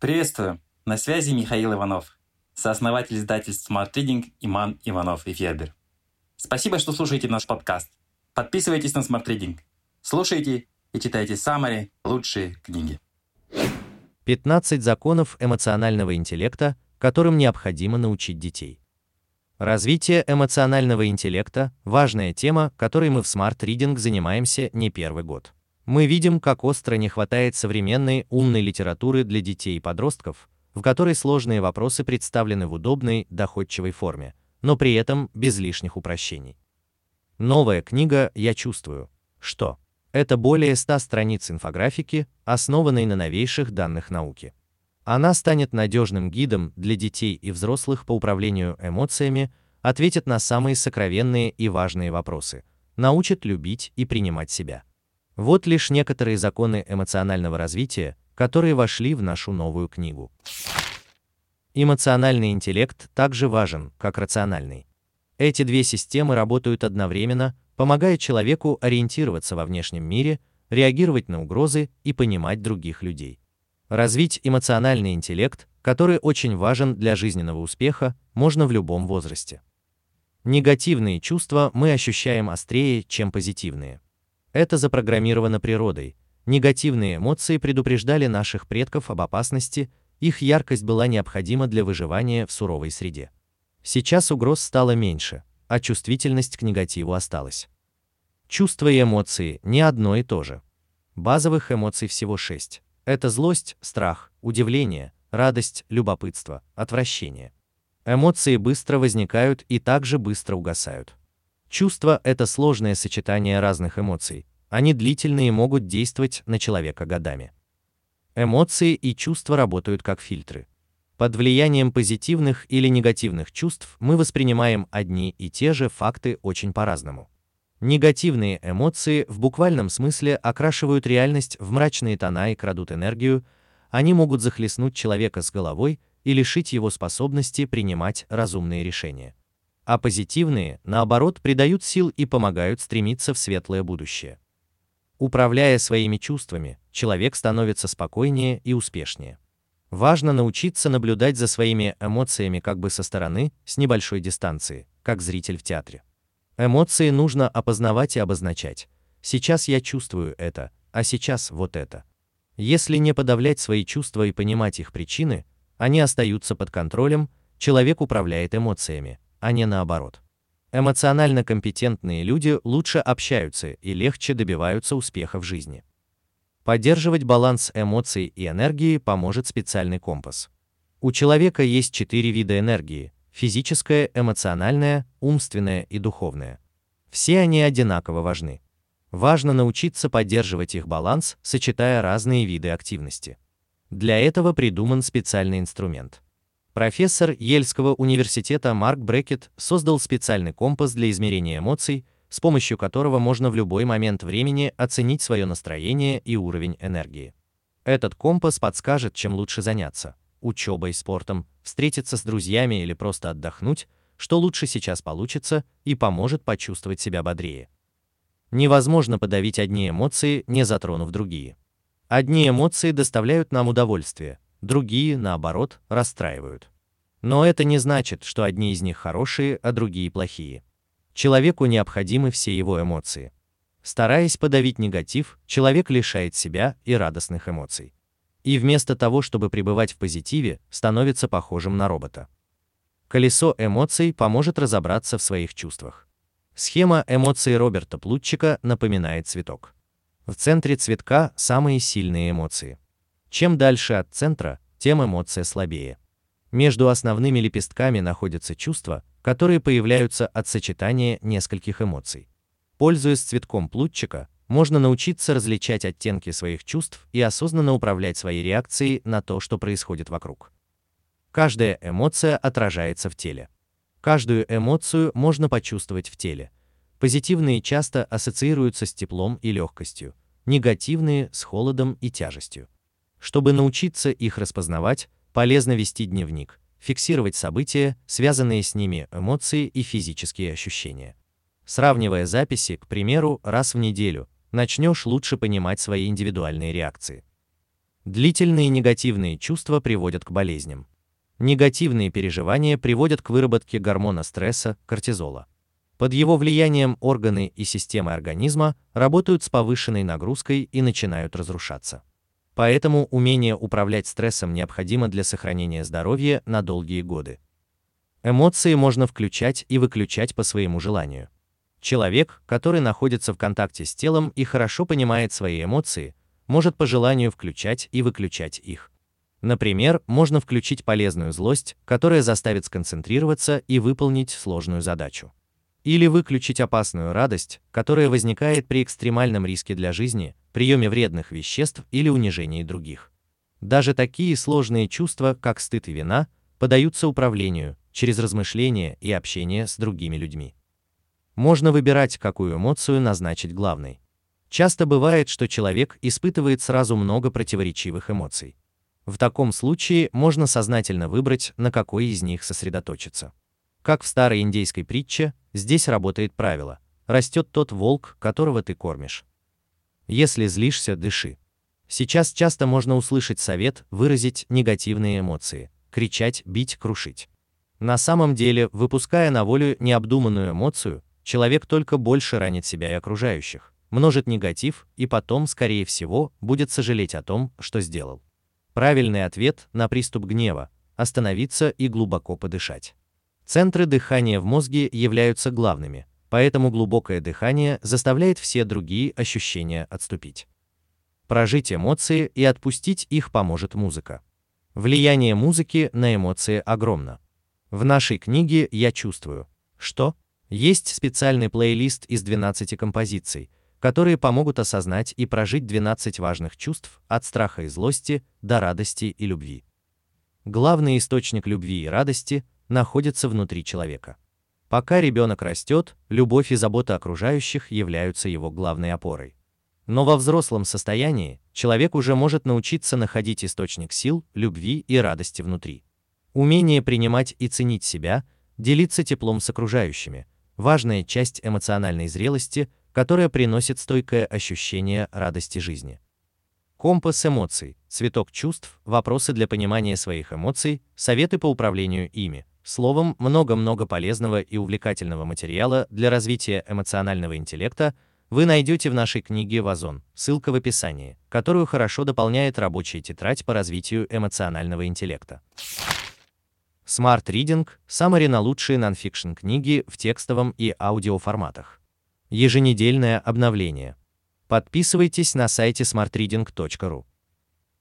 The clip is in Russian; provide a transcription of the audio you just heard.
Приветствую! На связи Михаил Иванов, сооснователь издательств Smart Reading Иман Иванов и Федер. Спасибо, что слушаете наш подкаст. Подписывайтесь на Smart Reading. Слушайте и читайте самые лучшие книги. 15 законов эмоционального интеллекта, которым необходимо научить детей. Развитие эмоционального интеллекта – важная тема, которой мы в Smart Reading занимаемся не первый год. Мы видим, как остро не хватает современной умной литературы для детей и подростков, в которой сложные вопросы представлены в удобной, доходчивой форме, но при этом без лишних упрощений. Новая книга «Я чувствую», что это более 100 страниц инфографики, основанной на новейших данных науки. Она станет надежным гидом для детей и взрослых по управлению эмоциями, ответит на самые сокровенные и важные вопросы, научит любить и принимать себя. Вот лишь некоторые законы эмоционального развития, которые вошли в нашу новую книгу. Эмоциональный интеллект также важен, как рациональный. Эти две системы работают одновременно, помогая человеку ориентироваться во внешнем мире, реагировать на угрозы и понимать других людей. Развить эмоциональный интеллект, который очень важен для жизненного успеха, можно в любом возрасте. Негативные чувства мы ощущаем острее, чем позитивные. Это запрограммировано природой. Негативные эмоции предупреждали наших предков об опасности, их яркость была необходима для выживания в суровой среде. Сейчас угроз стало меньше, а чувствительность к негативу осталась. Чувства и эмоции не одно и то же. Базовых эмоций всего шесть. Это злость, страх, удивление, радость, любопытство, отвращение. Эмоции быстро возникают и также быстро угасают. Чувства – это сложное сочетание разных эмоций. Они длительные и могут действовать на человека годами. Эмоции и чувства работают как фильтры. Под влиянием позитивных или негативных чувств мы воспринимаем одни и те же факты очень по-разному. Негативные эмоции в буквальном смысле окрашивают реальность в мрачные тона и крадут энергию, они могут захлестнуть человека с головой и лишить его способности принимать разумные решения а позитивные, наоборот, придают сил и помогают стремиться в светлое будущее. Управляя своими чувствами, человек становится спокойнее и успешнее. Важно научиться наблюдать за своими эмоциями как бы со стороны, с небольшой дистанции, как зритель в театре. Эмоции нужно опознавать и обозначать. Сейчас я чувствую это, а сейчас вот это. Если не подавлять свои чувства и понимать их причины, они остаются под контролем, человек управляет эмоциями, а не наоборот. Эмоционально компетентные люди лучше общаются и легче добиваются успеха в жизни. Поддерживать баланс эмоций и энергии поможет специальный компас. У человека есть четыре вида энергии – физическая, эмоциональная, умственная и духовная. Все они одинаково важны. Важно научиться поддерживать их баланс, сочетая разные виды активности. Для этого придуман специальный инструмент – Профессор Ельского университета Марк Брекет создал специальный компас для измерения эмоций, с помощью которого можно в любой момент времени оценить свое настроение и уровень энергии. Этот компас подскажет, чем лучше заняться – учебой, спортом, встретиться с друзьями или просто отдохнуть, что лучше сейчас получится и поможет почувствовать себя бодрее. Невозможно подавить одни эмоции, не затронув другие. Одни эмоции доставляют нам удовольствие – другие, наоборот, расстраивают. Но это не значит, что одни из них хорошие, а другие плохие. Человеку необходимы все его эмоции. Стараясь подавить негатив, человек лишает себя и радостных эмоций. И вместо того, чтобы пребывать в позитиве, становится похожим на робота. Колесо эмоций поможет разобраться в своих чувствах. Схема эмоций Роберта Плутчика напоминает цветок. В центре цветка самые сильные эмоции. Чем дальше от центра, тем эмоция слабее. Между основными лепестками находятся чувства, которые появляются от сочетания нескольких эмоций. Пользуясь цветком плутчика, можно научиться различать оттенки своих чувств и осознанно управлять своей реакцией на то, что происходит вокруг. Каждая эмоция отражается в теле. Каждую эмоцию можно почувствовать в теле. Позитивные часто ассоциируются с теплом и легкостью, негативные – с холодом и тяжестью. Чтобы научиться их распознавать, полезно вести дневник, фиксировать события, связанные с ними, эмоции и физические ощущения. Сравнивая записи, к примеру, раз в неделю, начнешь лучше понимать свои индивидуальные реакции. Длительные негативные чувства приводят к болезням. Негативные переживания приводят к выработке гормона стресса, кортизола. Под его влиянием органы и системы организма работают с повышенной нагрузкой и начинают разрушаться. Поэтому умение управлять стрессом необходимо для сохранения здоровья на долгие годы. Эмоции можно включать и выключать по своему желанию. Человек, который находится в контакте с телом и хорошо понимает свои эмоции, может по желанию включать и выключать их. Например, можно включить полезную злость, которая заставит сконцентрироваться и выполнить сложную задачу. Или выключить опасную радость, которая возникает при экстремальном риске для жизни, приеме вредных веществ или унижении других. Даже такие сложные чувства, как стыд и вина, подаются управлению через размышления и общение с другими людьми. Можно выбирать, какую эмоцию назначить главной. Часто бывает, что человек испытывает сразу много противоречивых эмоций. В таком случае можно сознательно выбрать, на какой из них сосредоточиться. Как в старой индейской притче, здесь работает правило: растет тот волк, которого ты кормишь. Если злишься, дыши. Сейчас часто можно услышать совет выразить негативные эмоции, кричать, бить, крушить. На самом деле, выпуская на волю необдуманную эмоцию, человек только больше ранит себя и окружающих, множит негатив и потом, скорее всего, будет сожалеть о том, что сделал. Правильный ответ на приступ гнева остановиться и глубоко подышать. Центры дыхания в мозге являются главными, поэтому глубокое дыхание заставляет все другие ощущения отступить. Прожить эмоции и отпустить их поможет музыка. Влияние музыки на эмоции огромно. В нашей книге я чувствую, что есть специальный плейлист из 12 композиций, которые помогут осознать и прожить 12 важных чувств от страха и злости до радости и любви. Главный источник любви и радости находится внутри человека. Пока ребенок растет, любовь и забота окружающих являются его главной опорой. Но во взрослом состоянии человек уже может научиться находить источник сил, любви и радости внутри. Умение принимать и ценить себя, делиться теплом с окружающими – важная часть эмоциональной зрелости, которая приносит стойкое ощущение радости жизни. Компас эмоций, цветок чувств, вопросы для понимания своих эмоций, советы по управлению ими. Словом, много-много полезного и увлекательного материала для развития эмоционального интеллекта вы найдете в нашей книге «Вазон», ссылка в описании, которую хорошо дополняет рабочая тетрадь по развитию эмоционального интеллекта. Smart Reading – Summary на лучшие нонфикшн книги в текстовом и аудиоформатах. Еженедельное обновление. Подписывайтесь на сайте smartreading.ru.